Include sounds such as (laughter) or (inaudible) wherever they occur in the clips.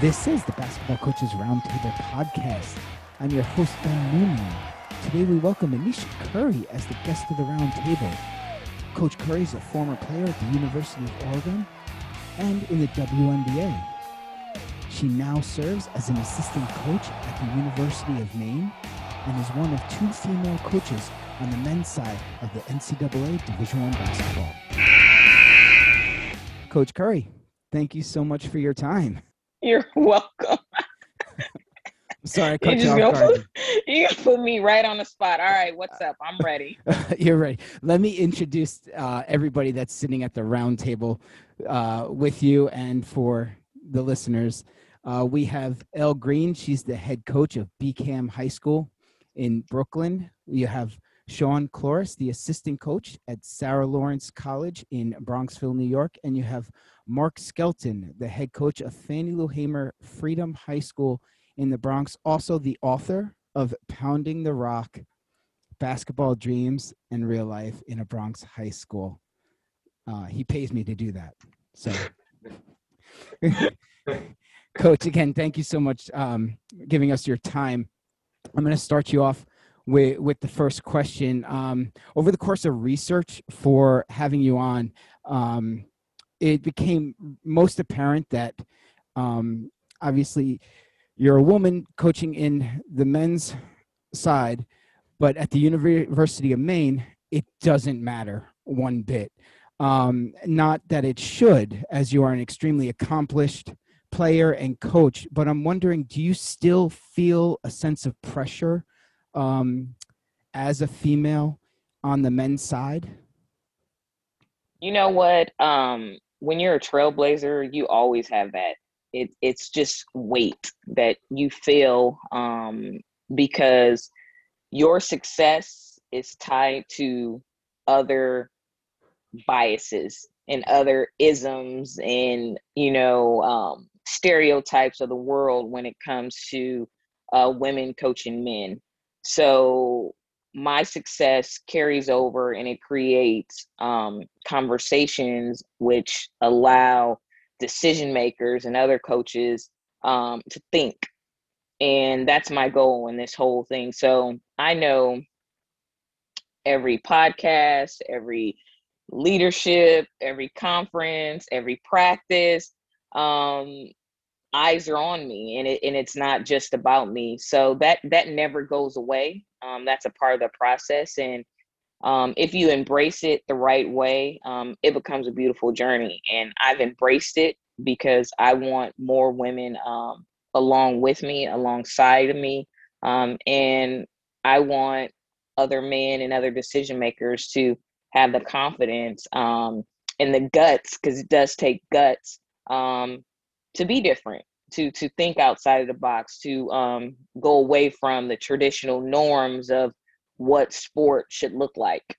This is the Basketball Coaches Roundtable podcast. I'm your host, Ben Newman. Today we welcome Edniesha Curry as the guest of the roundtable. Coach Curry is a former player at the University of Oregon and in the WNBA. She now serves as an assistant coach at the University of Maine and is one of two female coaches on the men's side of the NCAA Division One basketball. Coach Curry, thank you so much for your time. (laughs) You're welcome. Sorry, I cut you you, gonna put, (laughs) you gonna put me right on the spot. All right, what's up? I'm ready. (laughs) You're ready. Let me introduce uh, everybody that's sitting at the round table uh, with you and for the listeners. Uh, we have Elle Green. She's the head coach of BCAM High School in Brooklyn. You have Sean Cloris, the assistant coach at Sarah Lawrence College in Bronxville, New York. And you have Marc Skelton, the head coach of Fannie Lou Hamer Freedom High School in the Bronx, also the author of Pounding the Rock Basketball Dreams and Real Life in a Bronx High School. Uh, he pays me to do that. So, (laughs) Coach, again, thank you so much um, giving us your time. I'm going to start you off with, with the first question. Um, over the course of research for having you on, um, it became most apparent that um, obviously you're a woman coaching in the men's side, but at the University of Maine, it doesn't matter one bit. Um, not that it should, as you are an extremely accomplished player and coach, but I'm wondering do you still feel a sense of pressure um, as a female on the men's side? You know what? Um, when you're a trailblazer, you always have that. It, it's just weight that you feel um, because your success is tied to other biases and other isms and you know um, stereotypes of the world when it comes to uh, women coaching men. So my success carries over and it creates um, conversations which allow decision makers and other coaches um, to think. And that's my goal in this whole thing. So I know every podcast, every leadership, every conference, every practice, um, eyes are on me and it and it's not just about me. So that that never goes away. Um, that's a part of the process. And um, if you embrace it the right way, um, it becomes a beautiful journey. And I've embraced it because I want more women um, along with me, alongside of me. Um, and I want other men and other decision makers to have the confidence um, and the guts, because it does take guts um, to be different, to to think outside of the box, to um, go away from the traditional norms of what sport should look like.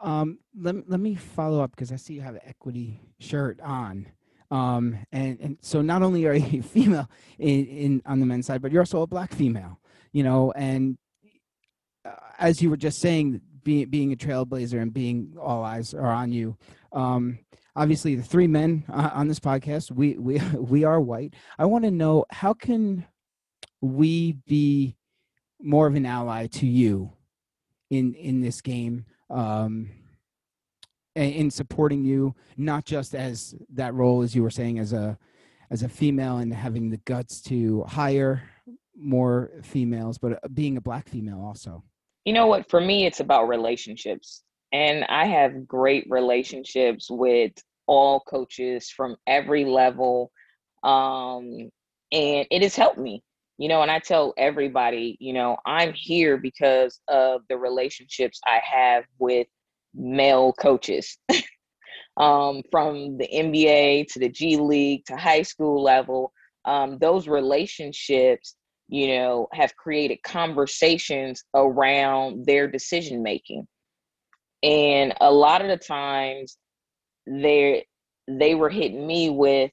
Um, let, let me follow up because I see you have an equity shirt on. Um, and, and so not only are you (laughs) female in, in on the men's side, but you're also a black female, you know, and uh, as you were just saying, being, being a trailblazer and being all eyes are on you. Um, obviously the three men uh, on this podcast, we, we, (laughs) we are white. I want to know how can we be more of an ally to you in, in this game? Um, in supporting you not just as that role as you were saying as a as a female and having the guts to hire more females but uh, being a black female also you know what for me it's about relationships and i have great relationships with all coaches from every level um and it has helped me you know and i tell everybody you know i'm here because of the relationships i have with male coaches (laughs) um, from the NBA to the G League to high school level. Um, those relationships, you know, have created conversations around their decision making. And a lot of the times they they were hitting me with,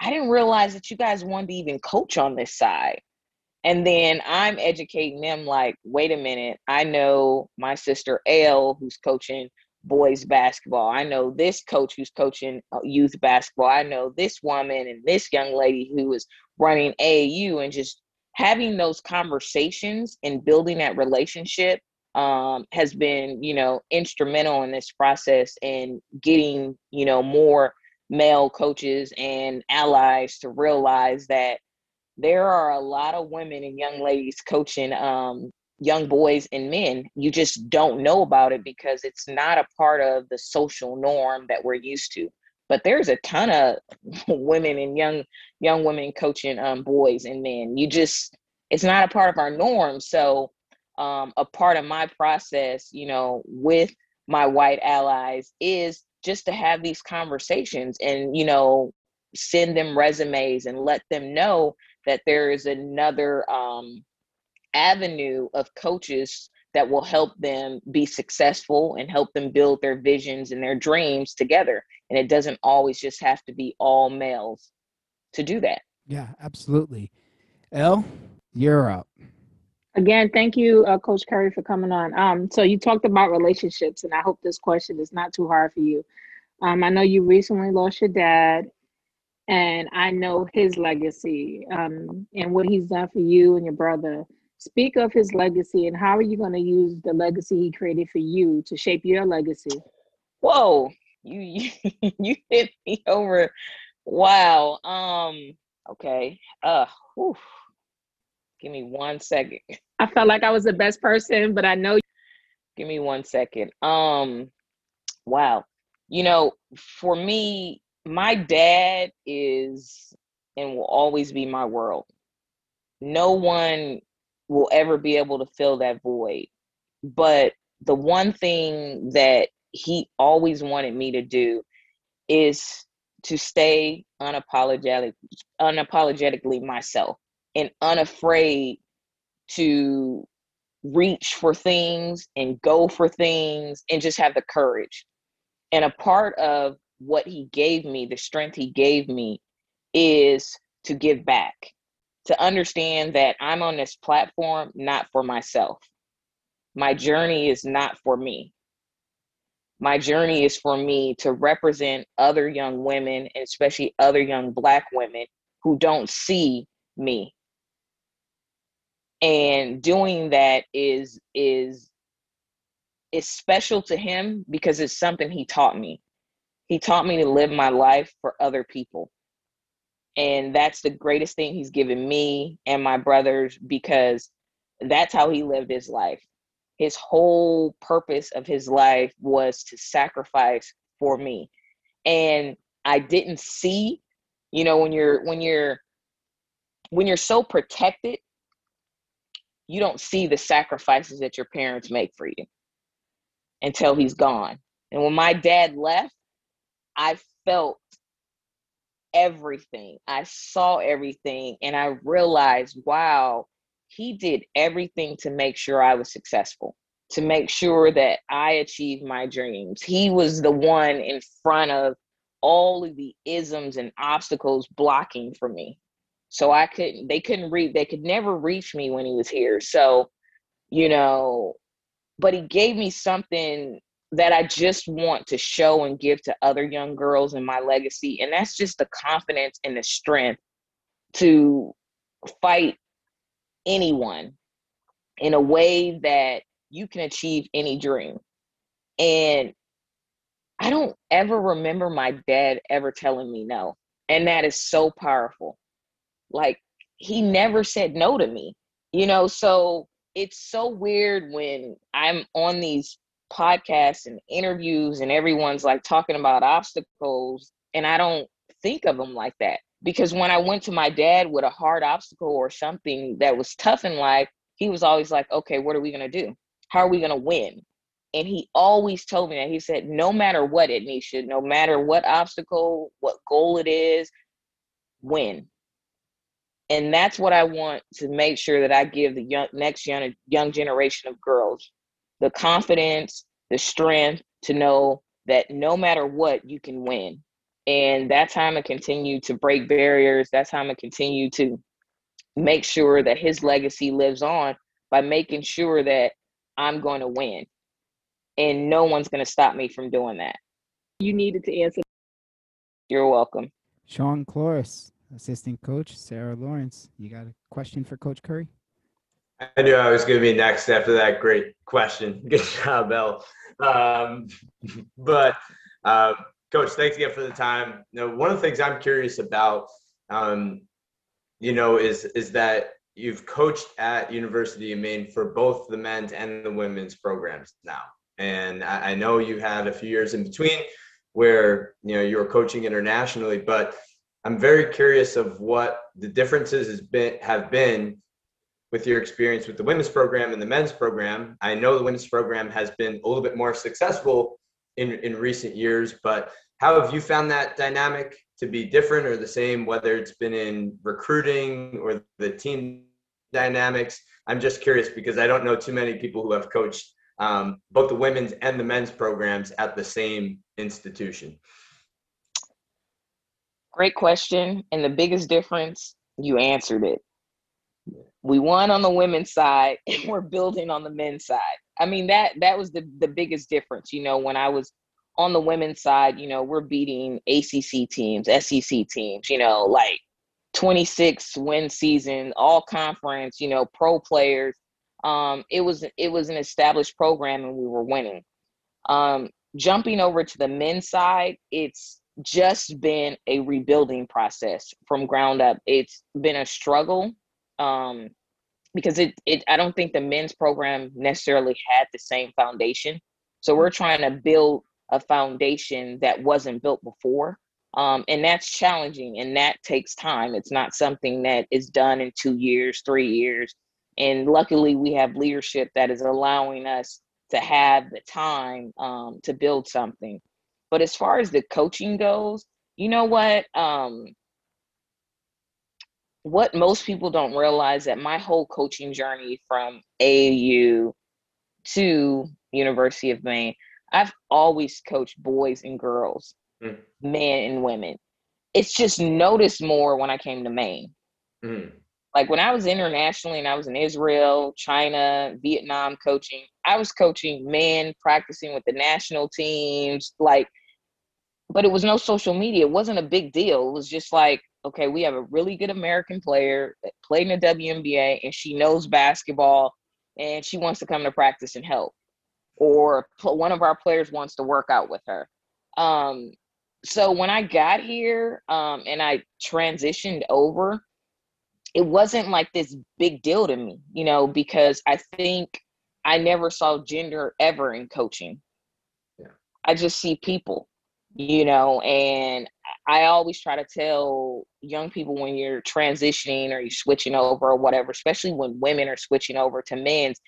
I didn't realize that you guys wanted to even coach on this side. And then I'm educating them like, wait a minute, I know my sister Elle who's coaching boys basketball. I know this coach who's coaching uh, youth basketball. I know this woman and this young lady who is running AAU and just having those conversations and building that relationship um, has been, you know, instrumental in this process and getting, you know, more male coaches and allies to realize that there are a lot of women and young ladies coaching um, young boys and men. You just don't know about it because it's not a part of the social norm that we're used to. But there's a ton of (laughs) women and young young women coaching um, boys and men. You just it's not a part of our norm. So um, a part of my process, you know, with my white allies is just to have these conversations and you know send them resumes and let them know that there is another um, avenue of coaches that will help them be successful and help them build their visions and their dreams together. And it doesn't always just have to be all males to do that. Yeah absolutely. Elle you're up Again, thank you, uh, Coach Curry, for coming on. Um, so you talked about relationships, and I hope this question is not too hard for you. Um, I know you recently lost your dad, and I know his legacy um, and what he's done for you and your brother. Speak of his legacy, and how are you going to use the legacy he created for you to shape your legacy? Whoa, you you, (laughs) hit me over. Wow. Um. Okay. Uh. Whew. Give me one second. I felt like I was the best person, but I know. Give me one second. Um, wow. You know, for me, my dad is and will always be my world. No one will ever be able to fill that void. But the one thing that he always wanted me to do is to stay unapologetic unapologetically myself and unafraid to reach for things and go for things and just have the courage. And a part of what he gave me, the strength he gave me, is to give back, to understand that I'm on this platform not for myself. My journey is not for me. My journey is for me to represent other young women, and especially other young Black women who don't see me and doing that is is is special to him because it's something he taught me. He taught me to live my life for other people. And that's the greatest thing he's given me and my brothers because that's how he lived his life. His whole purpose of his life was to sacrifice for me. And i didn't see you know when you're when you're when you're so protected you don't see the sacrifices that your parents make for you until he's gone. And when my dad left, I felt everything. I saw everything and I realized, wow, he did everything to make sure I was successful, to make sure that I achieved my dreams. He was the one in front of all of the isms and obstacles blocking for me so I couldn't they couldn't reach they could never reach me when he was here. So, you know, but he gave me something that I just want to show and give to other young girls in my legacy. And that's just the confidence and the strength to fight anyone in a way that you can achieve any dream. And I don't ever remember my dad ever telling me no. And that is so powerful. Like he never said no to me, you know, so it's so weird when I'm on these podcasts and interviews and everyone's like talking about obstacles and I don't think of them like that. Because when I went to my dad with a hard obstacle or something that was tough in life, he was always like, okay, what are we going to do? How are we going to win? And he always told me that. He said, no matter what it, Nisha, no matter what obstacle, what goal it is, win and that's what I want to make sure that I give the young next young young generation of girls the confidence, the strength to know that no matter what, you can win. And that's how I'm gonna continue to break barriers. That's how I'm gonna continue to make sure that his legacy lives on by making sure that I'm going to win. and no one's going to stop me from doing that. You needed to answer. You're welcome. Sean Cloris, assistant coach, Sarah Lawrence. You got a question for Coach Curry? I knew I was going to be next after that great question. (laughs) Good job, Bill. Um, but uh, Coach, thanks again for the time. You know, one of the things I'm curious about, um, you know, is is that you've coached at University of Maine for both the men's and the women's programs now, and I, I know you had a few years in between where you know you were coaching internationally, but I'm very curious of what the differences has been have been with your experience with the women's program and the men's program. I know the women's program has been a little bit more successful in, in recent years, but how have you found that dynamic to be different or the same, whether it's been in recruiting or the team dynamics? I'm just curious because I don't know too many people who have coached um, both the women's and the men's programs at the same institution. Great question. And the biggest difference, you answered it we won on the women's side (laughs) and we're building on the men's side. I mean that that was the the biggest difference. You know, when I was on the women's side, you know, we're beating ACC teams, SEC teams, you know, like 26 win season, all conference, you know, pro players. Um, it was it was an established program and we were winning. Um, jumping over to the men's side, it's just been a rebuilding process from ground up. It's been a struggle um, because it, it I don't think the men's program necessarily had the same foundation. So we're trying to build a foundation that wasn't built before. Um, and that's challenging and that takes time. It's not something that is done in two years, three years. And luckily, we have leadership that is allowing us to have the time um, to build something. But as far as the coaching goes, you know what? Um, what most people don't realize that my whole coaching journey from AAU to University of Maine, I've always coached boys and girls, mm. men and women. It's just noticed more when I came to Maine. Mm. Like when I was internationally and I was in Israel, China, Vietnam coaching, I was coaching men practicing with the national teams, like, but it was no social media. It wasn't a big deal. It was just like, okay, we have a really good American player that played in the WNBA and she knows basketball and she wants to come to practice and help. Or one of our players wants to work out with her. Um, so when I got here um, and I transitioned over, it wasn't like this big deal to me, you know, because I think I never saw gender ever in coaching. Yeah. I just see people, you know, and I always try to tell young people when you're transitioning or you're switching over or whatever, especially when women are switching over to men's,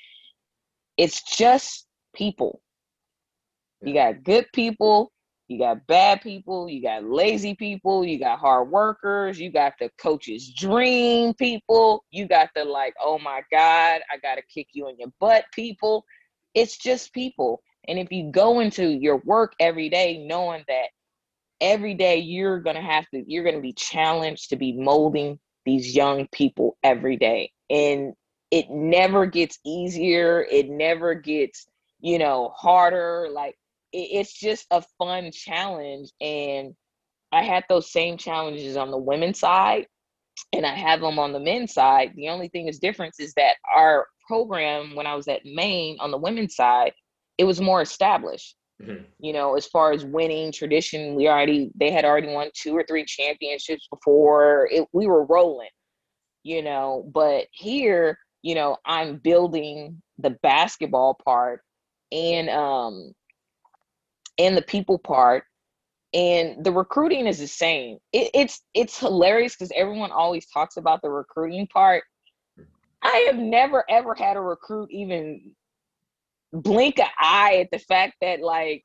it's just people. You got good people, you got bad people, you got lazy people, you got hard workers, you got the coach's dream people, you got the like, oh my God, I got to kick you in your butt people. It's just people. And if you go into your work every day knowing that every day you're going to have to you're going to be challenged to be molding these young people every day. And it never gets easier it never gets you know harder like it's just a fun challenge. And i had those same challenges on the women's side and i have them on the men's side. The only thing is difference is that our program when i was at maine on the women's side it was more established Mm-hmm. You know, as far as winning tradition, we already they had already won two or three championships before. It, we were rolling, you know. But here, you know, I'm building the basketball part and um and the people part and the recruiting is the same. It, it's it's hilarious because everyone always talks about the recruiting part. I have never ever had a recruit even blink an eye at the fact that like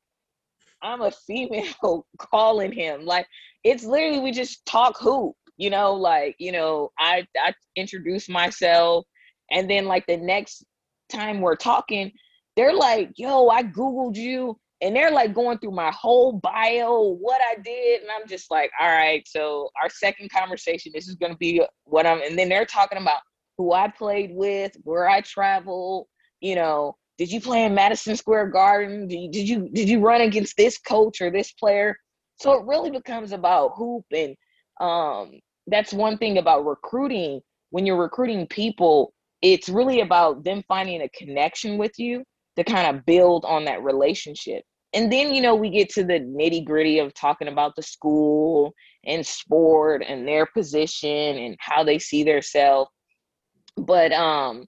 I'm a female (laughs) calling him. Like it's literally we just talk hoop, you know, like, you know, I I introduce myself and then like the next time we're talking, they're like, yo, I Googled you. And they're like going through my whole bio, what I did. And I'm just like, all right, so our second conversation, this is gonna be what I'm and then they're talking about who I played with, where I traveled, you know, did you play in Madison Square Garden? Did you, did you did you run against this coach or this player? So it really becomes about hoop, and um, that's one thing about recruiting. When you're recruiting people, it's really about them finding a connection with you to kind of build on that relationship. And then you know we get to the nitty gritty of talking about the school and sport and their position and how they see themselves. But um,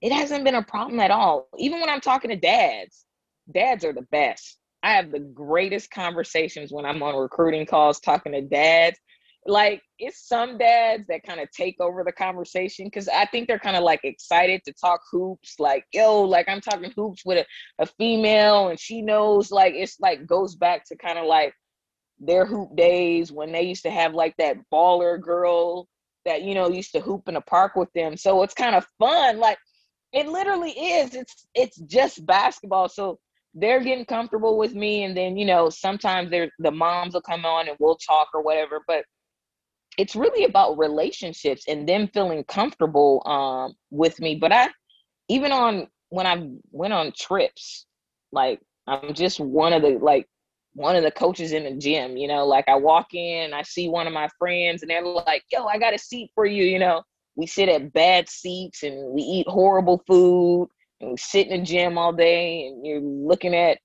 it hasn't been a problem at all. Even when I'm talking to dads, dads are the best. I have the greatest conversations when I'm on recruiting calls talking to dads. Like it's some dads that kind of take over the conversation because I think they're kind of like excited to talk hoops. Like, yo, like I'm talking hoops with a, a female and she knows like it's like goes back to kind of like their hoop days when they used to have like that baller girl that you know used to hoop in the park with them. So it's kind of fun. Like it literally is. It's it's just basketball. So they're getting comfortable with me, and then you know sometimes they're the moms will come on and we'll talk or whatever. But it's really about relationships and them feeling comfortable um, with me. But I even on when I went on trips, like I'm just one of the like one of the coaches in the gym, you know, like I walk in, I see one of my friends and they're like, yo, I got a seat for you, you know we sit at bad seats and we eat horrible food and we sit in the gym all day and you're looking at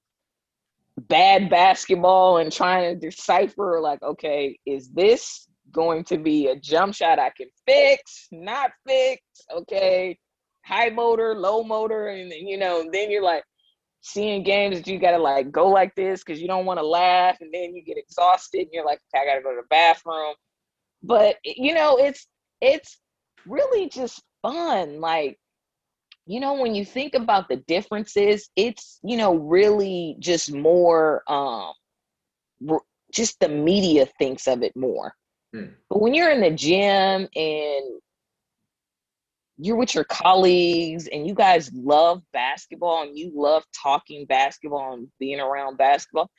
bad basketball and trying to decipher like okay is this going to be a jump shot i can fix not fix? Okay high motor low motor and you know then you're like seeing games that you gotta like go like this because you don't want to laugh and then you get exhausted and you're like i gotta go to the bathroom. But you know it's it's really just fun. Like, you know, when you think about the differences, it's, you know, really just more, um, just the media thinks of it more. Hmm. But when you're in the gym and you're with your colleagues and you guys love basketball and you love talking basketball and being around basketball,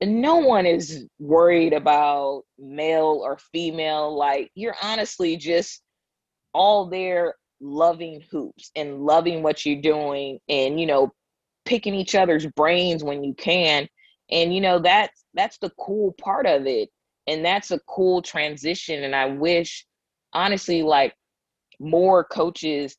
and no one is worried about male or female. Like, you're honestly just all there loving hoops and loving what you're doing and you know picking each other's brains when you can. And you know that's that's the cool part of it. And that's a cool transition. And i wish honestly like more coaches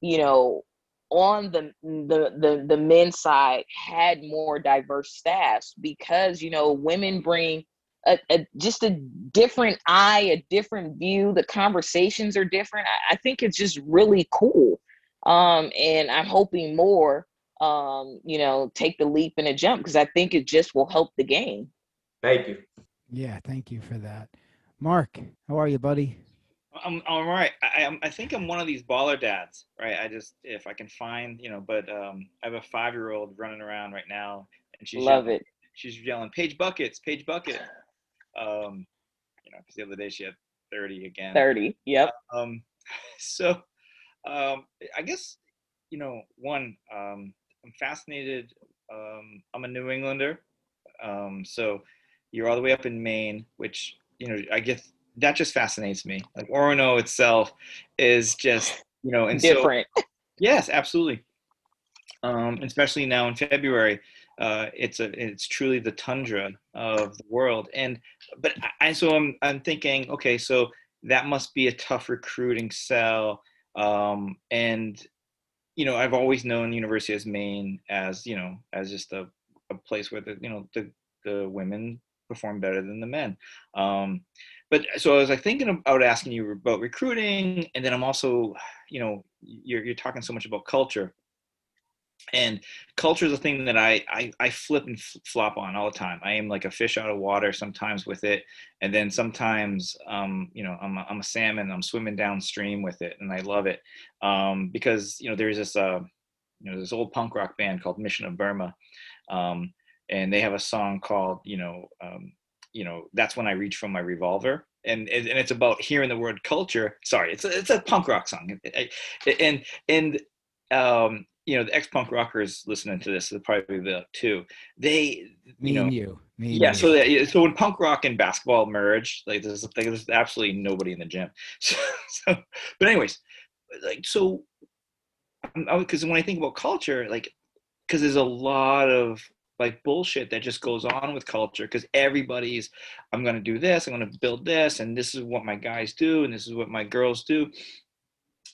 you know on the the the, the men's side had more diverse staffs because you know women bring a, a, just a different eye, a different view. The conversations are different. I, I think it's just really cool. Um, and I'm hoping more, um, you know, take the leap and a jump because I think it just will help the game. Thank you. Yeah, thank you for that. Marc, how are you, buddy? I'm all right. I, I think I'm one of these baller dads, right? I just if I can find, you know, but um, I have a five year old running around right now, and she's love yelling, it. She's yelling, "Paige buckets, Paige bucket." Um, you know, because the other day she had 30 again. 30. Yep. Um, (laughs) so um, I guess you know, one, um, I'm fascinated. Um, I'm a New Englander, um, so you're all the way up in Maine, which you know, I guess that just fascinates me. Like Orono itself is just you know, and different. So, yes, absolutely. Um, especially now in February, uh, it's a it's truly the tundra of the world. And but I so I'm I'm thinking, okay, so that must be a tough recruiting sell. Um, and you know, I've always known University of Maine as you know as just a, a place where the you know the the women perform better than the men. Um, but so I was like thinking about asking you about recruiting, and then I'm also, you know, you're you're talking so much about culture, and culture is a thing that I, I, I flip and flop on all the time. I am like a fish out of water sometimes with it, and then sometimes um, you know I'm a, I'm a salmon. I'm swimming downstream with it, and I love it um, because you know there's this uh, you know this old punk rock band called Mission of Burma, um, and they have a song called you know um, you know that's when I reach for my revolver. And, and it's about hearing the word culture. Sorry, it's a, it's a punk rock song, and and um, you know the ex-punk rockers listening to this, probably the two. They, me you know, and you, me yeah. So that, so when punk rock and basketball merged, like there's like, there's absolutely nobody in the gym. (laughs) So, so but anyways, like so, um, because when I think about culture, like, because there's a lot of like bullshit that just goes on with culture because everybody's i'm going to do this i'm going to build this and this is what my guys do and this is what my girls do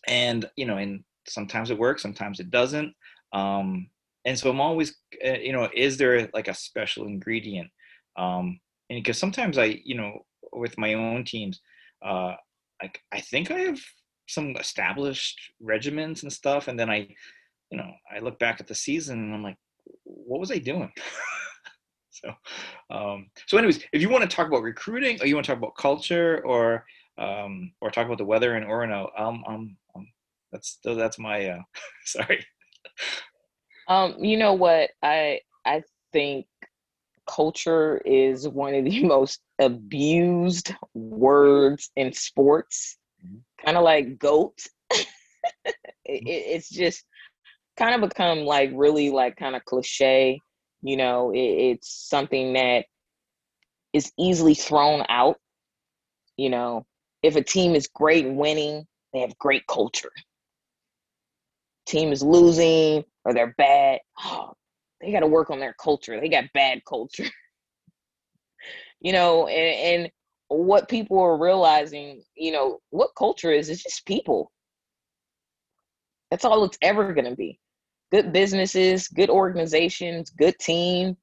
and you know and sometimes it works sometimes it doesn't um and so i'm always uh, you know is there like a special ingredient um and because sometimes i you know with my own teams uh like i think i have some established regimens and stuff and then i you know i look back at the season and i'm like what was I doing? (laughs) so, um, so anyways, if you want to talk about recruiting or you want to talk about culture or, um, or talk about the weather in Orono, um, um, um that's, that's my, uh, (laughs) sorry. Um, you know what? I, I think culture is one of the (laughs) most abused words in sports, mm-hmm. kind of like goat. (laughs) it, it's just kind of become like really like kind of cliche. You know, it, it's something that is easily thrown out. You know, if a team is great winning, they have great culture. Team is losing or they're bad, oh, (gasps) they got to work on their culture. They got bad culture. (laughs) you know, and, and what people are realizing, you know, what culture is, is just people. That's all it's ever going to be good businesses, good organizations, good team.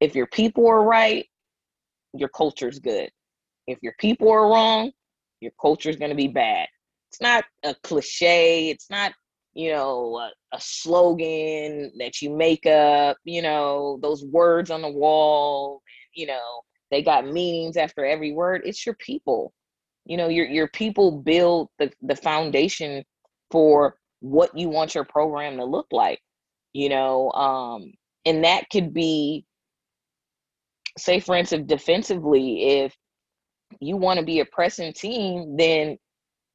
If your people are right, your culture's good. If your people are wrong, your culture is going to be bad. It's not a cliche. It's not, you know, a, a, slogan that you make up, you know, those words on the wall, you know, they got meanings after every word. It's your people. You know, your your people build the, the foundation for what you want your program to look like you know um and that could be say for instance defensively if you want to be a pressing team then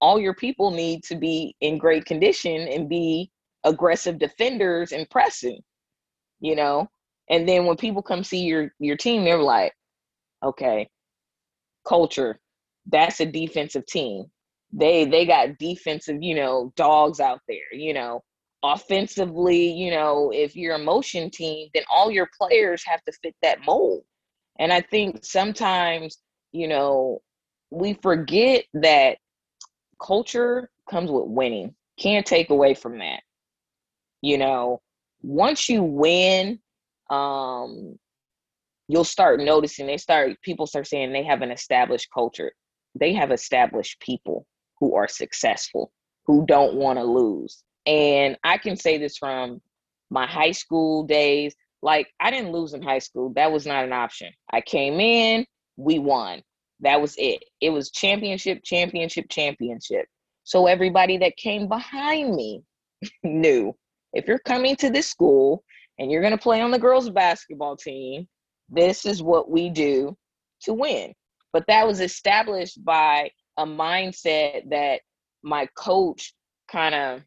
all your people need to be in great condition and be aggressive defenders and pressing you know? And then when people come see your your team they're like okay culture that's a defensive team. They they got defensive you know dogs out there you know? Offensively, you know, if you're a motion team, then all your players have to fit that mold. And I think sometimes, you know, we forget that culture comes with winning. Can't take away from that. You know, once you win, um, you'll start noticing they start people start saying they have an established culture. They have established people who are successful, who don't want to lose and I can say this from my high school days. Like, I didn't lose in high school. That was not an option. I came in, we won. That was it. It was championship, championship, championship. So everybody that came behind me (laughs) knew if you're coming to this school and you're going to play on the girls' basketball team, this is what we do to win. But that was established by a mindset that my coach kind of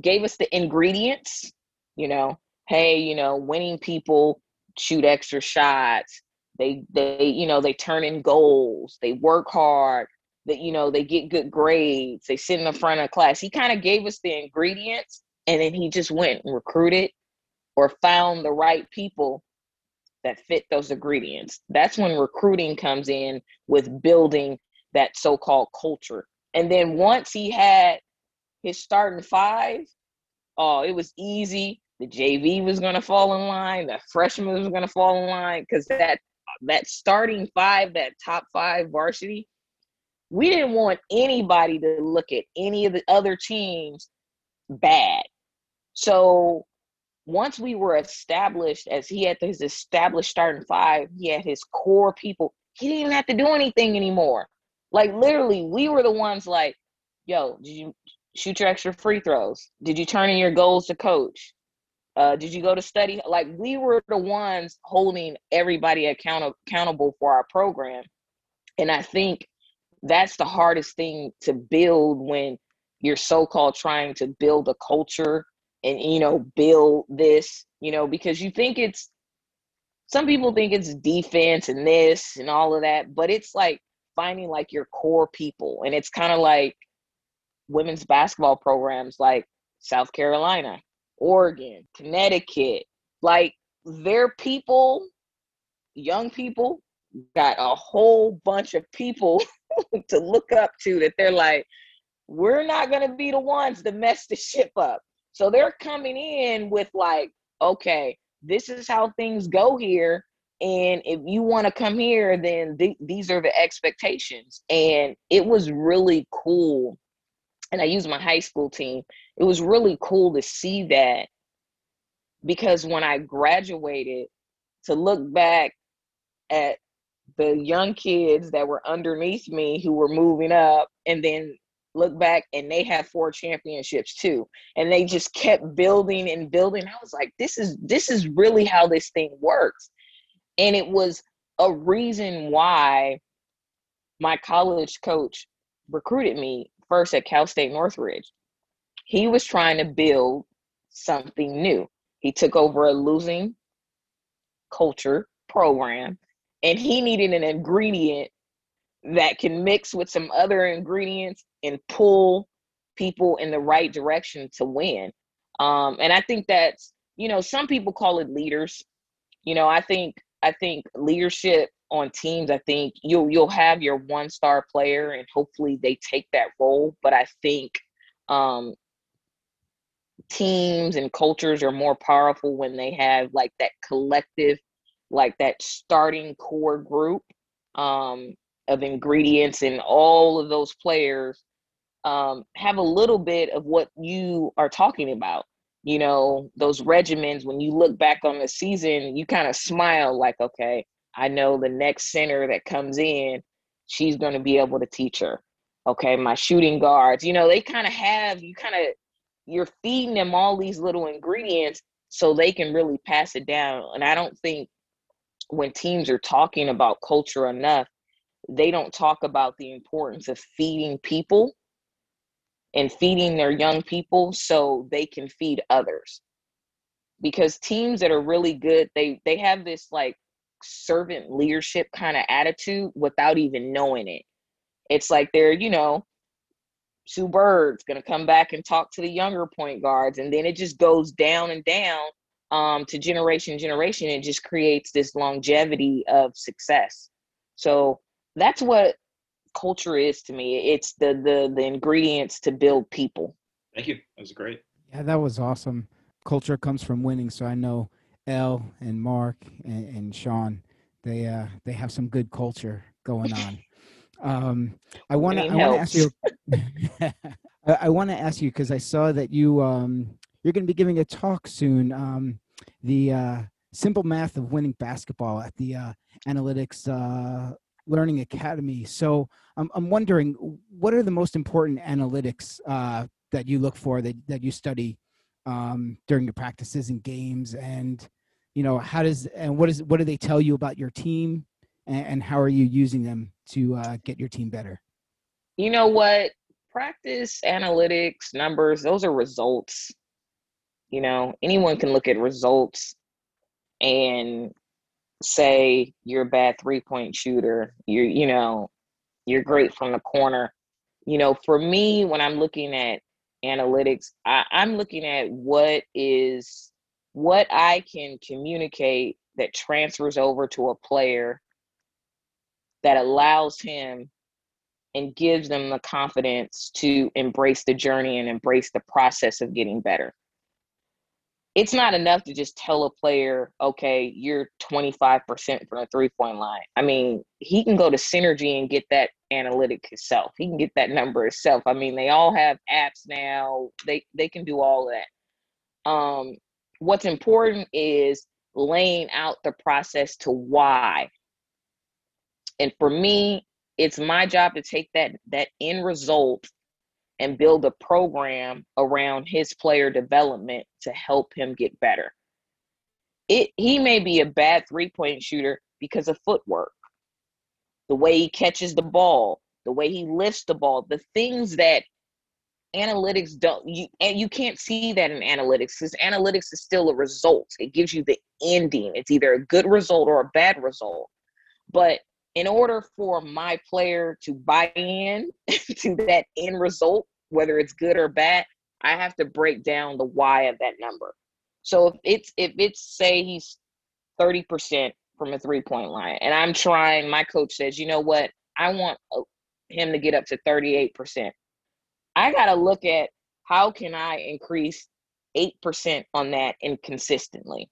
gave us the ingredients, you know, hey, you know, winning people shoot extra shots. They they you know, they turn in goals. They work hard. That you know, they get good grades. They sit in the front of class. He kind of gave us the ingredients and then he just went and recruited or found the right people that fit those ingredients. That's when recruiting comes in with building that so-called culture. And then once he had his starting five, oh, it was easy. The JV was going to fall in line. The freshman was going to fall in line because that that starting five, that top five varsity, we didn't want anybody to look at any of the other teams bad. So once we were established, as he had his established starting five, he had his core people. He didn't even have to do anything anymore. Like literally, we were the ones like, "Yo, did you shoot your extra free throws? Did you turn in your goals to coach? Uh, did you go to study? Like we were the ones holding everybody account- accountable for our program. And I think that's the hardest thing to build when you're so-called trying to build a culture and you know build this you know because you think it's some people think it's defense and this and all of that but it's like finding like your core people and it's kind of like women's basketball programs like South Carolina, Oregon, Connecticut. Like their people, young people, got a whole bunch of people (laughs) to look up to that they're like, we're not going to be the ones to mess the ship up. So they're coming in with like, okay, this is how things go here. And if you want to come here, then th- these are the expectations. And it was really cool. And I used my high school team. It was really cool to see that because when I graduated, to look back at the young kids that were underneath me who were moving up and then look back and they have four championships too and they just kept building and building. I was like this is this is really how this thing works. And it was a reason why my college coach recruited me first at cal state northridge he was trying to build something new he took over a losing culture program and he needed an ingredient that can mix with some other ingredients and pull people in the right direction to win. Um, and I think that's, you know, some people call it leaders. You know, I think I think leadership on teams, I think you'll you'll have your one star player and hopefully they take that role. But I think um teams and cultures are more powerful when they have like that collective, like that starting core group. Um, of ingredients and all of those players um, have a little bit of what you are talking about. You know, those regimens, when you look back on the season, you kind of smile like, okay, I know the next center that comes in, she's going to be able to teach her. Okay, my shooting guards, you know, they kind of have, you kind of, you're feeding them all these little ingredients so they can really pass it down. And I don't think when teams are talking about culture enough, they don't talk about the importance of feeding people and feeding their young people so they can feed others because teams that are really good they they have this like servant leadership kind of attitude without even knowing it it's like they're you know Sue Bird's gonna come back and talk to the younger point guards, and then it just goes down and down um, to generation generation. It just creates this longevity of success. So that's what culture is to me. It's the the the ingredients to build people. Thank you. That was great. Yeah, that was awesome. Culture comes from winning, so I know Elle and Marc and, and Sean, they uh they have some good culture going (laughs) on. Um, I want to I want to ask you. (laughs) (laughs) I, I want to ask you because I saw that you um you're going to be giving a talk soon. Um, the uh, simple math of winning basketball at the uh, analytics uh, Learning Academy. So I'm, I'm wondering, what are the most important analytics uh, that you look for that, that you study um, during your practices and games? And, you know, how does, and what is, what do they tell you about your team? And, and how are you using them to uh, get your team better? You know what? Practice, analytics, numbers, those are results. You know, anyone can look at results and say you're a bad three point shooter, you're, you know, you're great from the corner. You know, for me, when I'm looking at analytics, I, I'm looking at what is what I can communicate that transfers over to a player that allows him and gives them the confidence to embrace the journey and embrace the process of getting better it's not enough to just tell a player, okay, you're 25% from the three point line. I mean, he can go to Synergy and get that analytic himself. He can get that number himself. I mean, they all have apps now. They they can do all that. Um, what's important is laying out the process to why. And for me, it's my job to take that that end result and build a program around his player development to help him get better. It he may be a bad three-point shooter because of footwork. The way he catches the ball, the way he lifts the ball, the things that analytics don't you and you can't see that in analytics because analytics is still a result. It gives you the ending. It's either a good result or a bad result. But in order for my player to buy in (laughs) to that end result, whether it's good or bad, I have to break down the why of that number. So if it's if it's say he's 30% from a three-point line and I'm trying my coach says, "You know what? I want uh, him to get up to 38%." I got to look at how can I increase 8% on that inconsistently.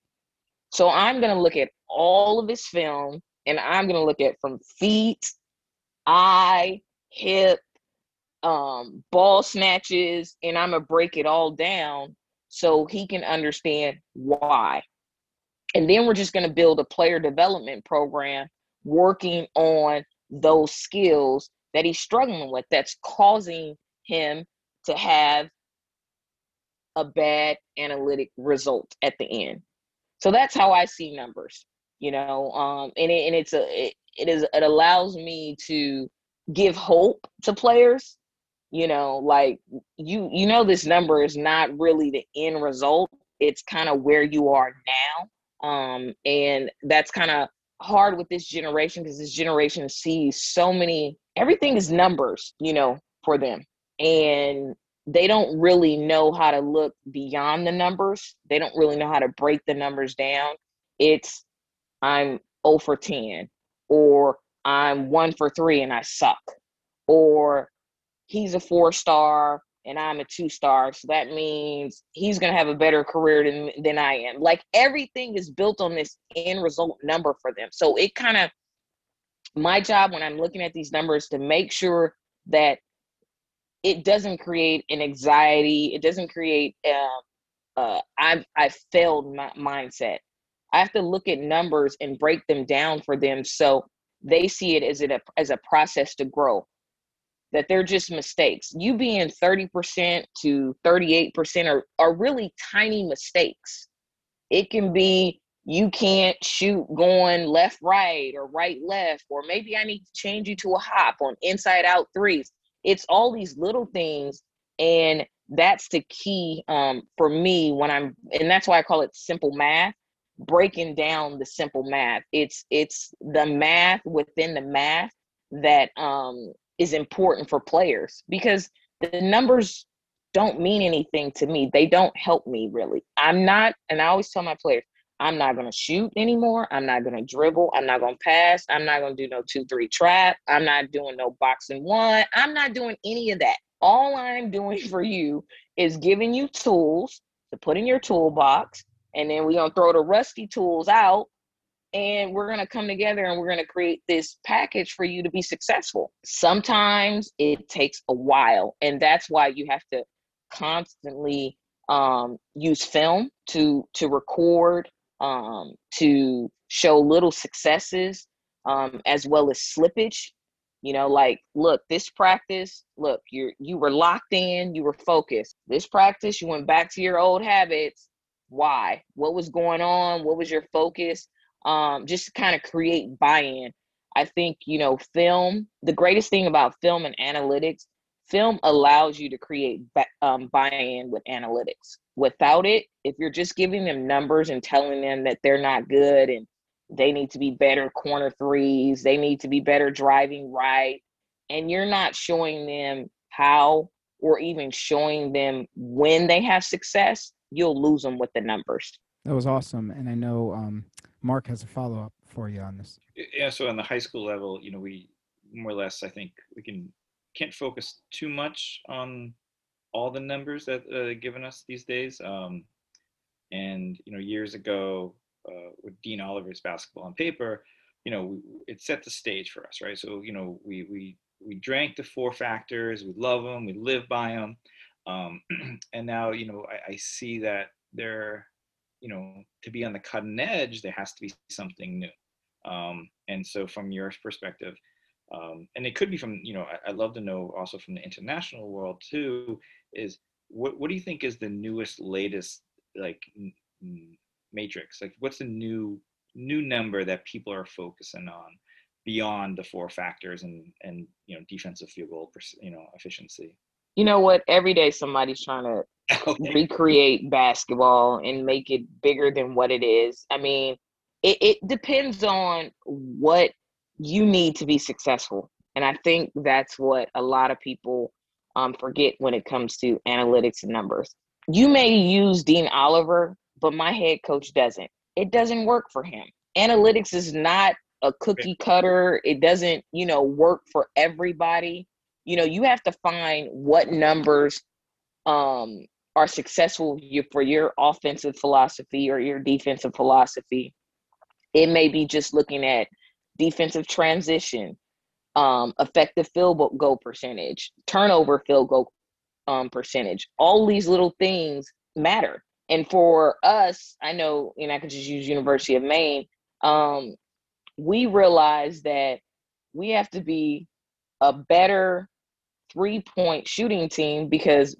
So I'm going to look at all of his film and I'm to look at from feet, eye, hip, um, ball snatches, and I'm to break it all down so he can understand why. And then we're just to build a player development program working on those skills that he's struggling with that's causing him to have a bad analytic result at the end. So that's how I see numbers, you know, um, and it, and it's a it, it is it allows me to give hope to players, you know, like you you know this number is not really the end result. It's kind of where you are now, um, and that's kind of hard with this generation because this generation sees so many everything is numbers, you know, for them, and they don't really know how to look beyond the numbers. They don't really know how to break the numbers down. It's I'm 0 for 10, or I'm 1 for 3 and I suck, or he's a four star and I'm a two star. So that means he's going to have a better career than, than I am. Like everything is built on this end result number for them. So it kind of, my job when I'm looking at these numbers to make sure that it doesn't create an anxiety. It doesn't create uh, uh, I've I failed my mindset. I have to look at numbers and break them down for them so they see it as a as a process to grow. That they're just mistakes. You being 30% to 38% are, are really tiny mistakes. It can be you can't shoot going left right or right left, or maybe I need to change you to a hop on inside out threes it's all these little things and that's the key um, for me when i'm and that's why i call it simple math breaking down the simple math it's it's the math within the math that um, is important for players because the numbers don't mean anything to me they don't help me really i'm not and i always tell my players I'm not going to shoot anymore. I'm not going to dribble. I'm not going to pass. I'm not going to do no two, three trap. I'm not doing no boxing one. I'm not doing any of that. All I'm doing (laughs) for you is giving you tools to put in your toolbox. And then we're to throw the rusty tools out and we're to come together and we're to create this package for you to be successful. Sometimes it takes a while. And that's why you have to constantly um, use film to to record um, to show little successes um, as well as slippage. You know, like, look, this practice, look, you you were locked in, you were focused. This practice, you went back to your old habits. Why? What was going on? What was your focus? Um, just to kind of create buy-in. I think you know, film. The greatest thing about film and analytics, film allows you to create um, buy-in with analytics without it, if you're just giving them numbers and telling them that they're not good and they need to be better corner threes, they need to be better driving right, and you're not showing them how or even showing them when they have success, you'll lose them with the numbers. That was awesome. And I know um, Marc has a follow up for you on this. Yeah. So on the high school level, you know, we more or less, I think we can can't focus too much on all the numbers that uh, given us these days. Um, and you know, years ago uh, with Dean Oliver's basketball on paper, you know, it set the stage for us, right? So you know, we we we drank the four factors, we love them, we live by them, um, (clears throat) and now you know, I, I see that there, you know, to be on the cutting edge, there has to be something new. Um, and so, from your perspective, um, and it could be from you know I, would love to know also from the international world too is what what do you think is the newest latest like metrics like what's the new new number that people are focusing on beyond the four factors and and you know defensive field goal you know efficiency you know what every day somebody's trying to (laughs) okay. recreate basketball and make it bigger than what it is i mean it, it depends on what you need to be successful and i think that's what a lot of people um, forget when it comes to analytics and numbers. You may use Dean Oliver, but my head coach doesn't. It doesn't work for him. Analytics is not a cookie cutter. It doesn't, you know, work for everybody. You know, you have to find what numbers um, are successful for your offensive philosophy or your defensive philosophy. It may be just looking at defensive transition, um, effective field goal percentage, turnover field goal um, percentage. All these little things matter. And for us, I know, and I could just use University of Maine. Um, we realize that we have to be a better three point shooting team because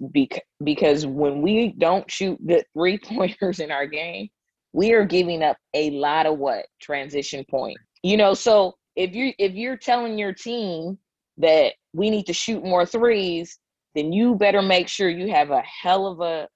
because when we don't shoot good three pointers in our game, we are giving up a lot of what transition point. You know, so if you if you're telling your team that we need to shoot more threes, then you better make sure you have a hell of a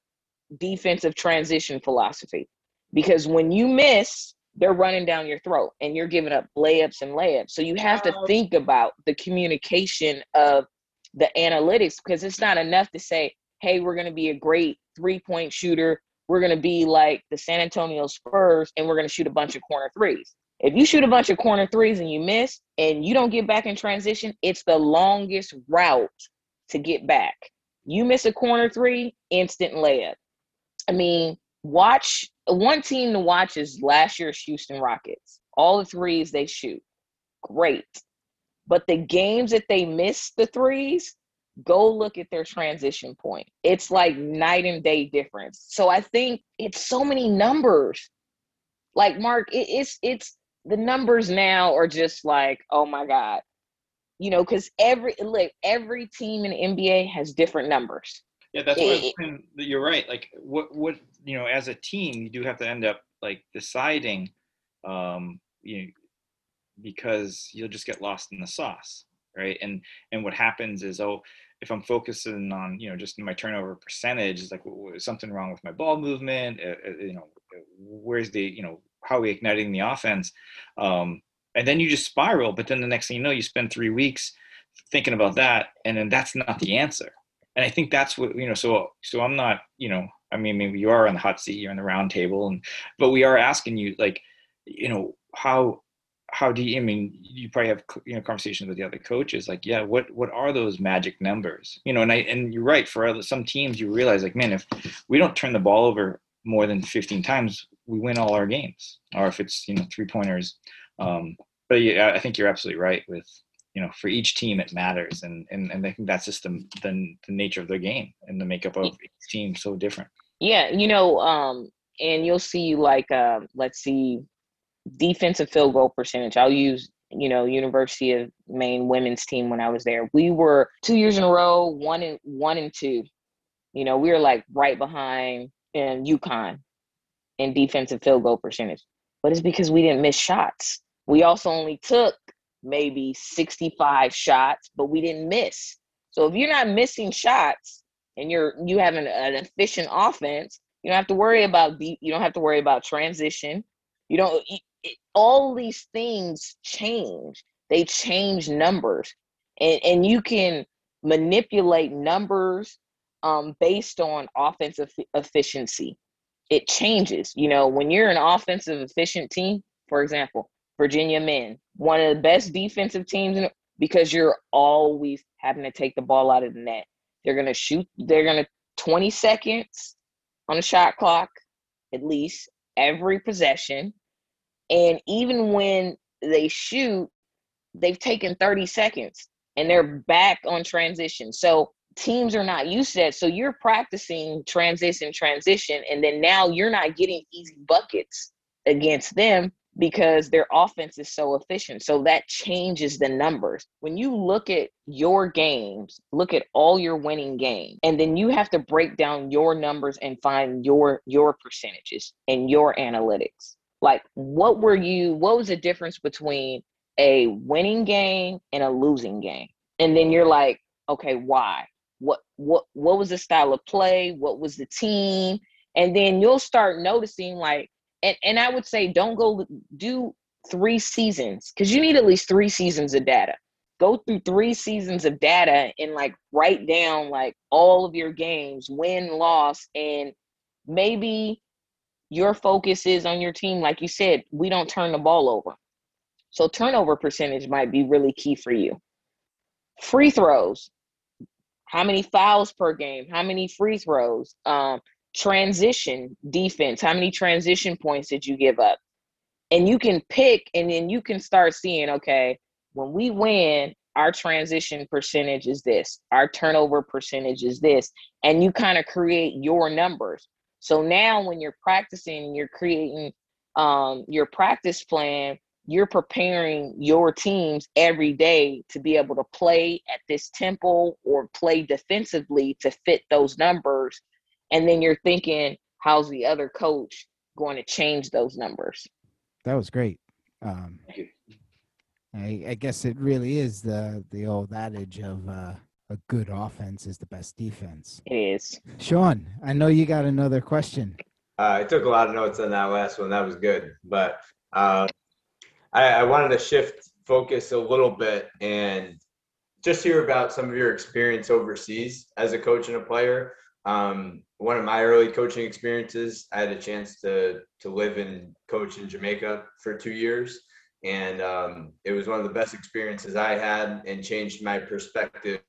defensive transition philosophy. Because when you miss, they're running down your throat and you're giving up layups and layups. So you have to think about the communication of the analytics because it's not enough to say, hey, we're going to be a great three point shooter. We're going to be like the San Antonio Spurs and we're going to shoot a bunch of corner threes. If you shoot a bunch of corner threes and you miss and you don't get back in transition, it's the longest route to get back. You miss a corner three, instant layup. I mean, watch one team to watch is last year's Houston Rockets. All the threes they shoot, great. But the games that they miss the threes, go look at their transition point. It's like night and day difference. So I think it's so many numbers. Like Marc, it, it's it's the numbers now are just like, oh my God. You know, because every look, every team in NBA has different numbers. Yeah, that's what you're right. Like what what you know, as a team, you do have to end up like deciding um, you know, because you'll just get lost in the sauce, right? And and what happens is, oh, if I'm focusing on you know just my turnover percentage, is like something wrong with my ball movement. Uh, uh, you know, where's the you know how are we igniting the offense? Um, and then you just spiral. But then the next thing you know, you spend three weeks thinking about that, and then that's not the answer and I think that's what you know. So so I'm not you know. I mean, maybe you are on the hot seat, you're on the round table, and but we are asking you like, you know, how how do you? I mean, you probably have you know conversations with the other coaches, like, yeah, what what are those magic numbers? You know, and I and you're right. For other, some teams, you realize like, man, if we don't turn the ball over more than 15 times, we win all our games. Or if it's you know three pointers. Um, but yeah, I think you're absolutely right with you know for each team it matters and and, and i think that's just the, the, the nature of the game and the makeup of each team so different. Yeah you know um and you'll see like uh, let's see defensive field goal percentage. I'll use you know university of maine women's team when i was there. We were two years in a row one and one and two. You know we were like right behind in UConn in defensive field goal percentage. But it's because we didn't miss shots. We also only took maybe 65 shots, but we didn't miss. So if you're not missing shots and you're you have an, an efficient offense, you don't have to worry about deep. You don't have to worry about transition. You don't. It, all these things change. They change numbers, and and you can manipulate numbers um, based on offensive efficiency. It changes. You know, when you're an offensive efficient team, for example, Virginia men, one of the best defensive teams in, because you're always having to take the ball out of the net. They're gonna shoot. They're gonna 20 seconds on the shot clock, at least every possession. And even when they shoot, they've taken 30 seconds and they're back on transition. So teams are not used to that. So you're practicing transition, transition, and then now you're not getting easy buckets against them because their offense is so efficient. So that changes the numbers. When you look at your games, look at all your winning games, and then you have to break down your numbers and find your your percentages and your analytics. Like what were you what was the difference between a winning game and a losing game? And then you're like, okay, why? What what what was the style of play? What was the team? And then you'll start noticing like and and I would say don't go do three seasons because you need at least three seasons of data. go through three seasons of data and like write down like all of your games, win, loss, and maybe your focus is on your team. Like you said, we don't turn the ball over. So turnover percentage might be really key for you. Free throws. How many fouls per game? How many free throws? Um, transition defense. How many transition points did you give up? And you can pick and then you can start seeing, okay, when we win, our transition percentage is this, our turnover percentage is this, and you kind of create your numbers. So now when you're practicing, you're creating um, your practice plan, you're preparing your teams every day to be able to play at this tempo or play defensively to fit those numbers. And then you're thinking, how's the other coach going to change those numbers? That was great. Um, I, I guess it really is the the old adage of uh, a good offense is the best defense. It is. Sean, I know you got another question. Uh, I took a lot of notes on that last one. That was good, but uh, I, I wanted to shift focus a little bit and just hear about some of your experience overseas as a coach and a player. Um, one of my early coaching experiences, I had a chance to to live and coach in Jamaica for two years, and um, it was one of the best experiences I had and changed my perspective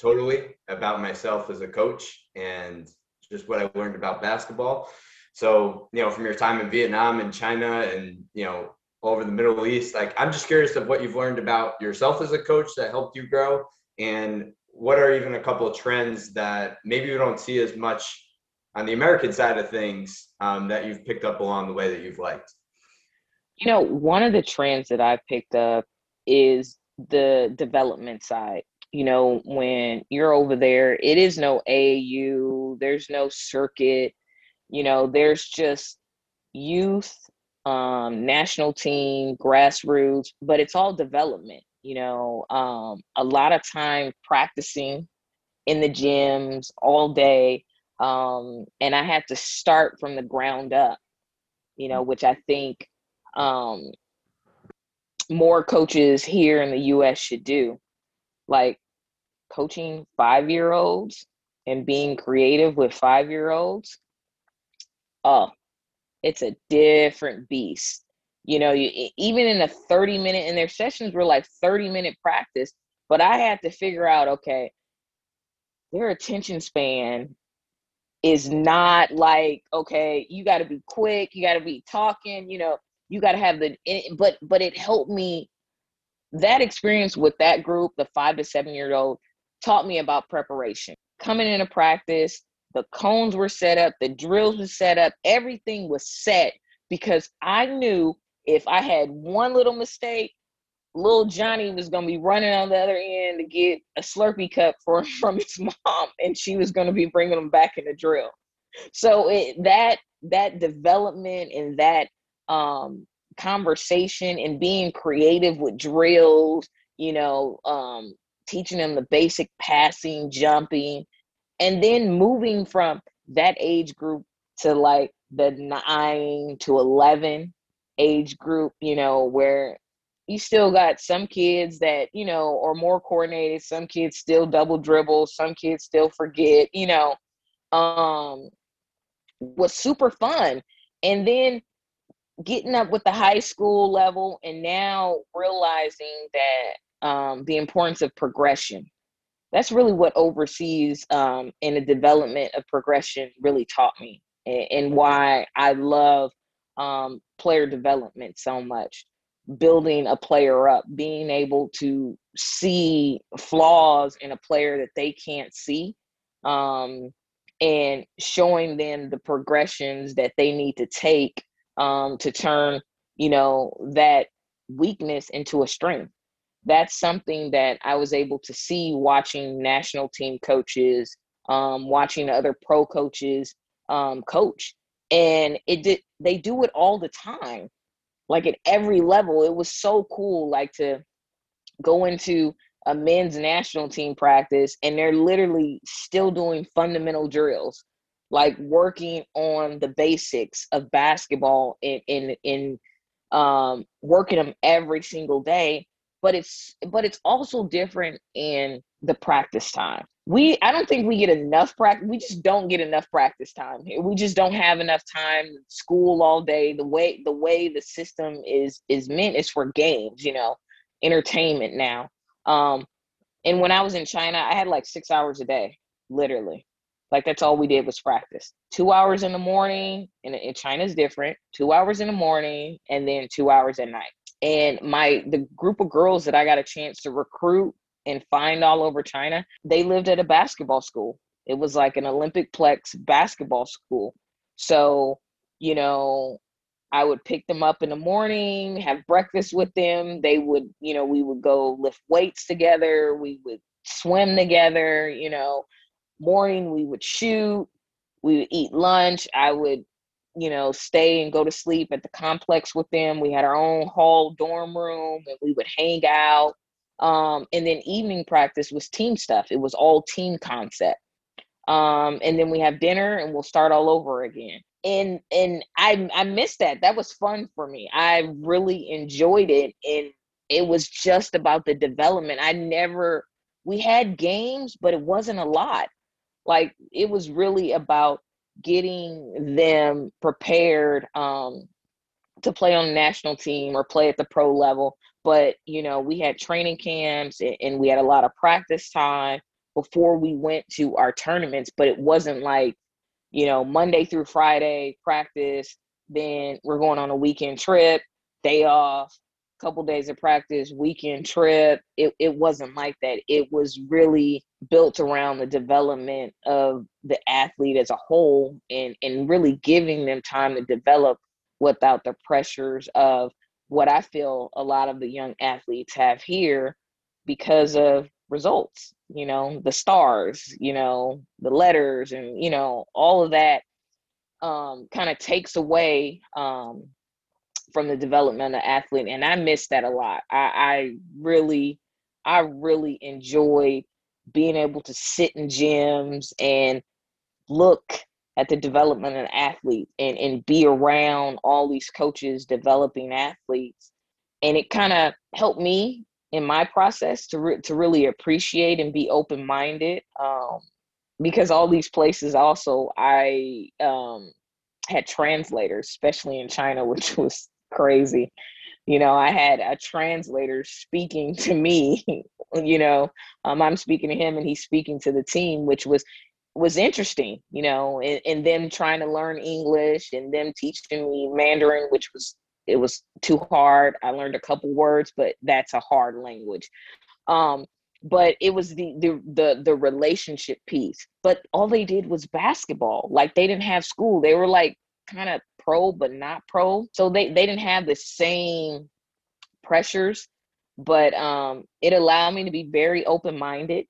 totally about myself as a coach and just what I learned about basketball. So, you know, from your time in Vietnam and China and, you know, all over the Middle East, like I'm just curious of what you've learned about yourself as a coach that helped you grow and what are even a couple of trends that maybe you don't see as much on the American side of things um, that you've picked up along the way that you've liked? You know, one of the trends that I've picked up is the development side. You know, when you're over there, it is no AAU, there's no circuit, you know, there's just youth, um, national team, grassroots, but it's all development, you know, um, a lot of time practicing in the gyms all day. Um, and I had to start from the ground up, you know, which I think um, more coaches here in the US should do. Like coaching five year olds and being creative with five year olds. Oh, it's a different beast. You know, you, even in a 30 minute, and their sessions were like 30 minute practice, but I had to figure out okay, their attention span is not like, okay, you got to be quick, you got to be talking, you know, you got to have the but but it helped me that experience with that group the five to seven year old taught me about preparation. Coming into practice the cones were set up the drills were set up everything was set because i knew if i had one little mistake little johnny was to be running on the other end to get a slurpee cup for (laughs) from his mom and she was to be bringing him back in the drill. So it, that that development and that um, conversation and being creative with drills, you know, um, teaching them the basic passing, jumping, and then moving from that age group to like the nine to 11 age group, you know, where you still got some kids that, you know, are more coordinated, some kids still double dribble, some kids still forget, you know, um, was super fun. And then getting up with the high school level and now realizing that um, the importance of progression that's really what overseas um, in the development of progression really taught me and, and why i love um, player development so much building a player up being able to see flaws in a player that they can't see um, and showing them the progressions that they need to take um, to turn, you know, that weakness into a strength. That's something that I was able to see watching national team coaches, um, watching other pro coaches um, coach, and it did. They do it all the time, like at every level. It was so cool, like to go into a men's national team practice and they're literally still doing fundamental drills like working on the basics of basketball in in in um, working them every single day but it's but it's also different in the practice time. We I don't think we get enough practice. We just don't get enough practice time. here We just don't have enough time. School all day. The way the way the system is is meant is for games. You know, entertainment now. Um, and when I was in China, I had like six hours a day, literally. Like that's all we did was practice. Two hours in the morning, and in China's different. Two hours in the morning, and then two hours at night. And my the group of girls that I got a chance to recruit and find all over China, they lived at a basketball school. It was like an Olympic plex basketball school. So, you know, I would pick them up in the morning, have breakfast with them. They would, you know, we would go lift weights together. We would swim together, you know. Morning we would shoot. We would eat lunch. I would, you know, stay and go to sleep at the complex with them. We had our own hall dorm room and we would hang out. Um, and then evening practice was team stuff. It was all team concept. Um, and then we have dinner and we'll start all over again and and I I missed that. That was fun for me. I really enjoyed it, and it was just about the development. I never we had games, but it wasn't a lot. Like it was really about getting them prepared um, to play on the national team or play at the pro level. But you know, we had training camps and we had a lot of practice time before we went to our tournaments. But it wasn't like you know, Monday through Friday practice, then we're going on a weekend trip, day off, couple days of practice, weekend trip. It it wasn't like that. It was really built around the development of the athlete as a whole and and really giving them time to develop without the pressures of what I feel a lot of the young athletes have here because of results you know the stars you know the letters and you know all of that um, kind of takes away um, from the development of athlete and i miss that a lot I, I really i really enjoy being able to sit in gyms and look at the development of an athlete and, and be around all these coaches developing athletes and it kind of helped me in my process to re- to really appreciate and be open minded. Um, because all these places also I um, had translators, especially in China, (laughs) which was crazy. You know, I had a translator speaking to me. (laughs) you know, um, I'm speaking to him and he's speaking to the team, which was was interesting. You know, and, and them trying to learn English and them teaching me Mandarin, which was it was too hard. I learned a couple words, but that's a hard language. Um, but it was the, the the the relationship piece. But all they did was basketball. Like they didn't have school. They were like kind of pro but not pro. So they they didn't have the same pressures. But um, it allowed me to be very open minded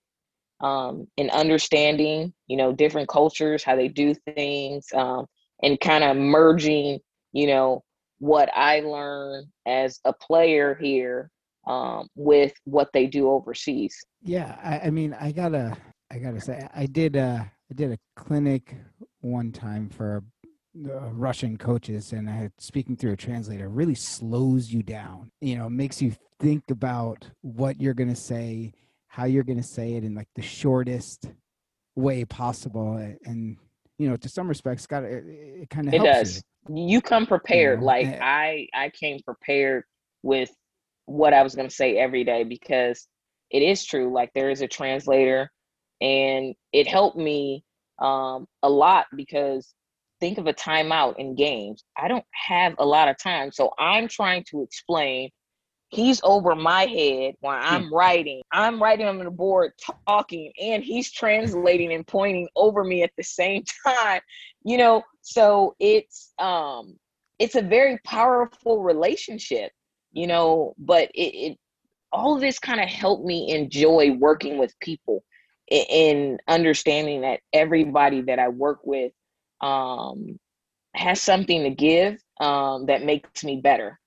um, in understanding, you know, different cultures, how they do things, um, and kind of merging, you know, what I learned as a player here um, with what they do overseas. Yeah, I, I, mean, I gotta, I gotta say, I did, uh, I did a clinic one time for Russian coaches, and I had speaking through a translator really slows you down. You know, makes you think about what you're gonna say, how you're gonna say it in like the shortest way possible, and you know, to some respects, got it, it kind of helps. it does. You you come prepared. like I I came prepared with what I was going to say every day because it is true. Like there is a translator, and it helped me um, a lot because think of a timeout in games. I don't have a lot of time, so I'm trying to explain he's over my head while hmm. I'm writing. I'm writing on the board, talking, and he's translating and pointing over me at the same (laughs) time. You know, so it's um it's a very powerful relationship, you know, but it, it all of this kind of helped me enjoy working with people and understanding that everybody that I work with um has something to give um that makes me better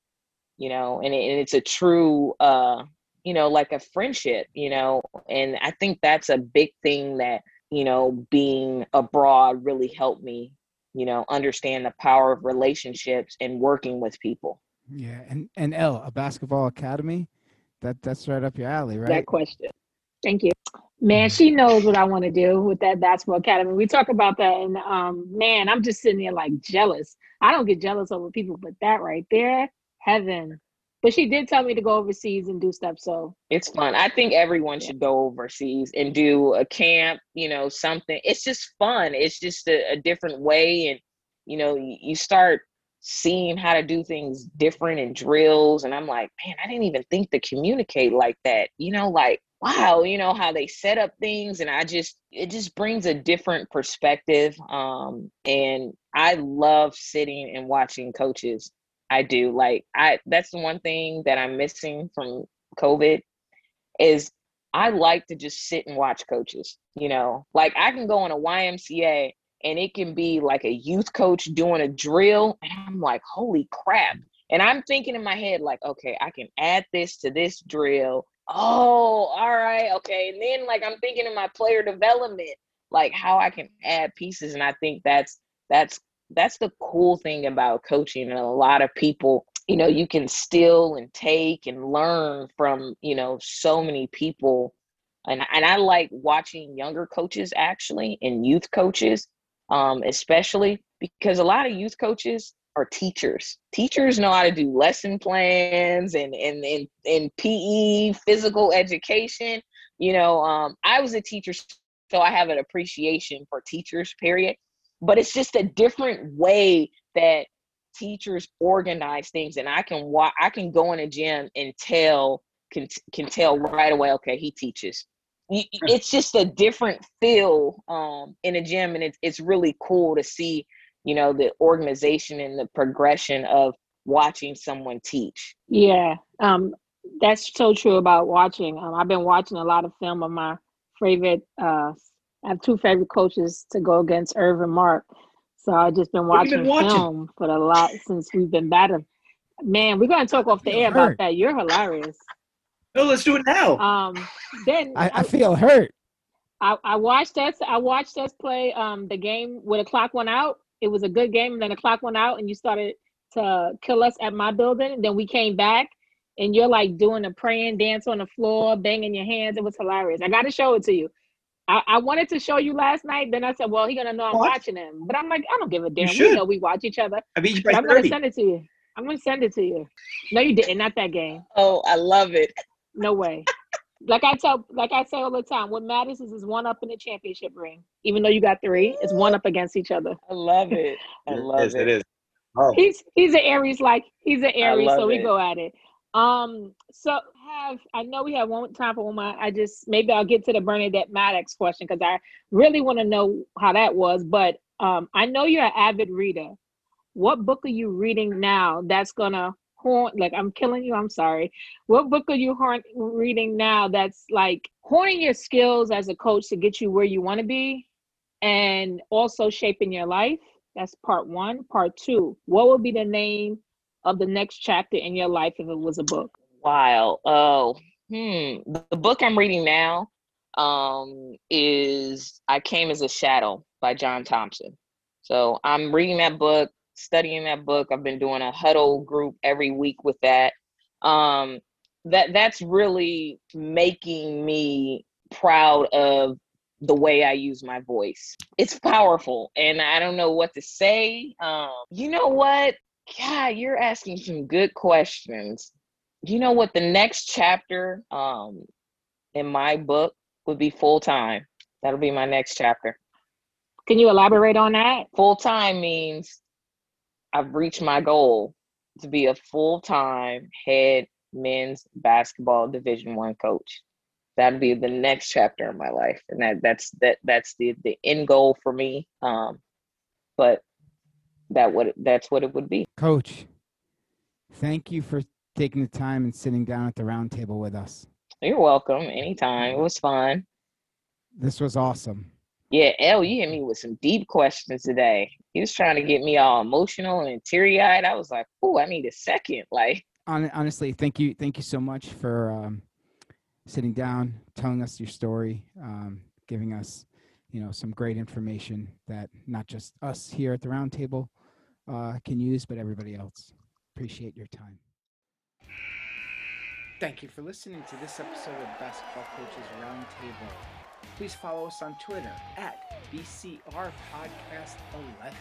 you know, and, it, and it's a true, uh, you know, like a friendship, you know, and I think that's a big thing that, you know, being abroad really helped me, you know, understand the power of relationships and working with people. Yeah, and and Elle, a basketball academy, that that's right up your alley, right? that question. Thank you. Man, she knows what I want to do with that basketball academy. We talk about that, and um, man, I'm just sitting there like jealous. I don't get jealous over people, but that right there, heaven. But she did tell me to go overseas and do stuff. So It's fun. I think everyone Yeah. should go overseas and do a camp, you know, something. It's just fun. It's just a, a different way. And, you know, you, you start seeing how to do things different and drills. And I'm like, man, I didn't even think to communicate like that. You know, like, wow, you know, how they set up things. And I just, it just brings a different perspective. Um, and I love sitting and watching coaches. I do. Like, I, that's the one thing that I'm missing from COVID is I like to just sit and watch coaches. You know, like I can go on a YMCA and it can be like a youth coach doing a drill, and I'm like, holy crap. And I'm thinking in my head, like, okay, I can add this to this drill. Oh, all right, okay. And then like I'm thinking in my player development, like how I can add pieces. And I think that's that's that's the cool thing about coaching. And a lot of people you know you can steal and take and learn from you know so many people and and I like watching younger coaches actually and youth coaches um especially because a lot of youth coaches are teachers. Teachers know how to do lesson plans and and and, and PE physical education you know um I was a teacher so I have an appreciation for teachers period. But it's just a different way that teachers organize things and i can watch i can go in a gym and tell can can tell right away okay he teaches. It's just a different feel um in a gym and it's it's really cool to see you know the organization and the progression of watching someone teach yeah, um, that's so true about watching. Um, I've been watching a lot of film of my favorite. Uh, I have two favorite coaches to go against irvin Marc. So I've just been What have you watching, been watching? film for a lot since we've been battling. Man, we're gonna talk off the air about that. You're hilarious. No, let's do it now. Um, then I, I feel hurt. I, I watched us. I watched us play um the game where the clock went out. It was a good game, and then the clock went out, and you started to kill us at my building. And then we came back, and you're like doing a praying dance on the floor, banging your hands. It was hilarious. I got to show it to you. I, I wanted to show you last night. Then I said, well, he gonna know I'm What? watching him. But I'm like, I don't give a damn. We should. know we watch each other. I beat you by I'm gonna send it to you. I'm gonna send it to you. No, you didn't. Not that game. oh i love it No way. Like I tell, like I say all the time, what matters is is one up in the championship ring. Even though you got three, it's one up against each other. i love it (laughs) i love is, it, it is. Oh, He's he's an Aries, like he's an Aries, so we it. go at it. Um, so have I know we have one time for one. more. I just maybe I'll get to the Bernadette Mattox question because I really want to know how that was. But um, I know you're an avid reader. What book are you reading now that's gonna haunt? Like I'm killing you. I'm sorry. What book are you haunt, reading now that's like honing your skills as a coach to get you where you want to be, and also shaping your life? That's part one. Part two, what would be the name of the next chapter in your life if it was a book? Wow. Oh, hmm. The book I'm reading now um, is I Came as a Shadow by John Thompson. So I'm reading that book, studying that book. I've been doing a huddle group every week with that. Um, that that's really making me proud of the way I use my voice. It's powerful, and I don't know what to say. Um, you know what? God, you're asking some good questions you know what the next chapter um in my book would be full time that'll be my next chapter Can you elaborate on that? full time means i've reached my goal to be a full time head men's basketball division one coach. That'd be the next chapter in my life and that that's that that's the the end goal for me um but that would that's what it would be. Coach, thank you for taking the time and sitting down at the round table with us. you're welcome. Anytime. It was fun. This was awesome. Yeah, Elle, you hit me with some deep questions today. He was trying to get me all emotional and teary eyed. I was like, "Oh, I need a second. (laughs) Like, honestly, thank you, thank you so much for um, sitting down, telling us your story, um, giving us, you know, some great information that not just us here at the roundtable uh, can use, but everybody else. Appreciate your time. Thank you for listening to this episode of Basketball Coaches Roundtable. Please follow us on Twitter at BCR Podcast 11.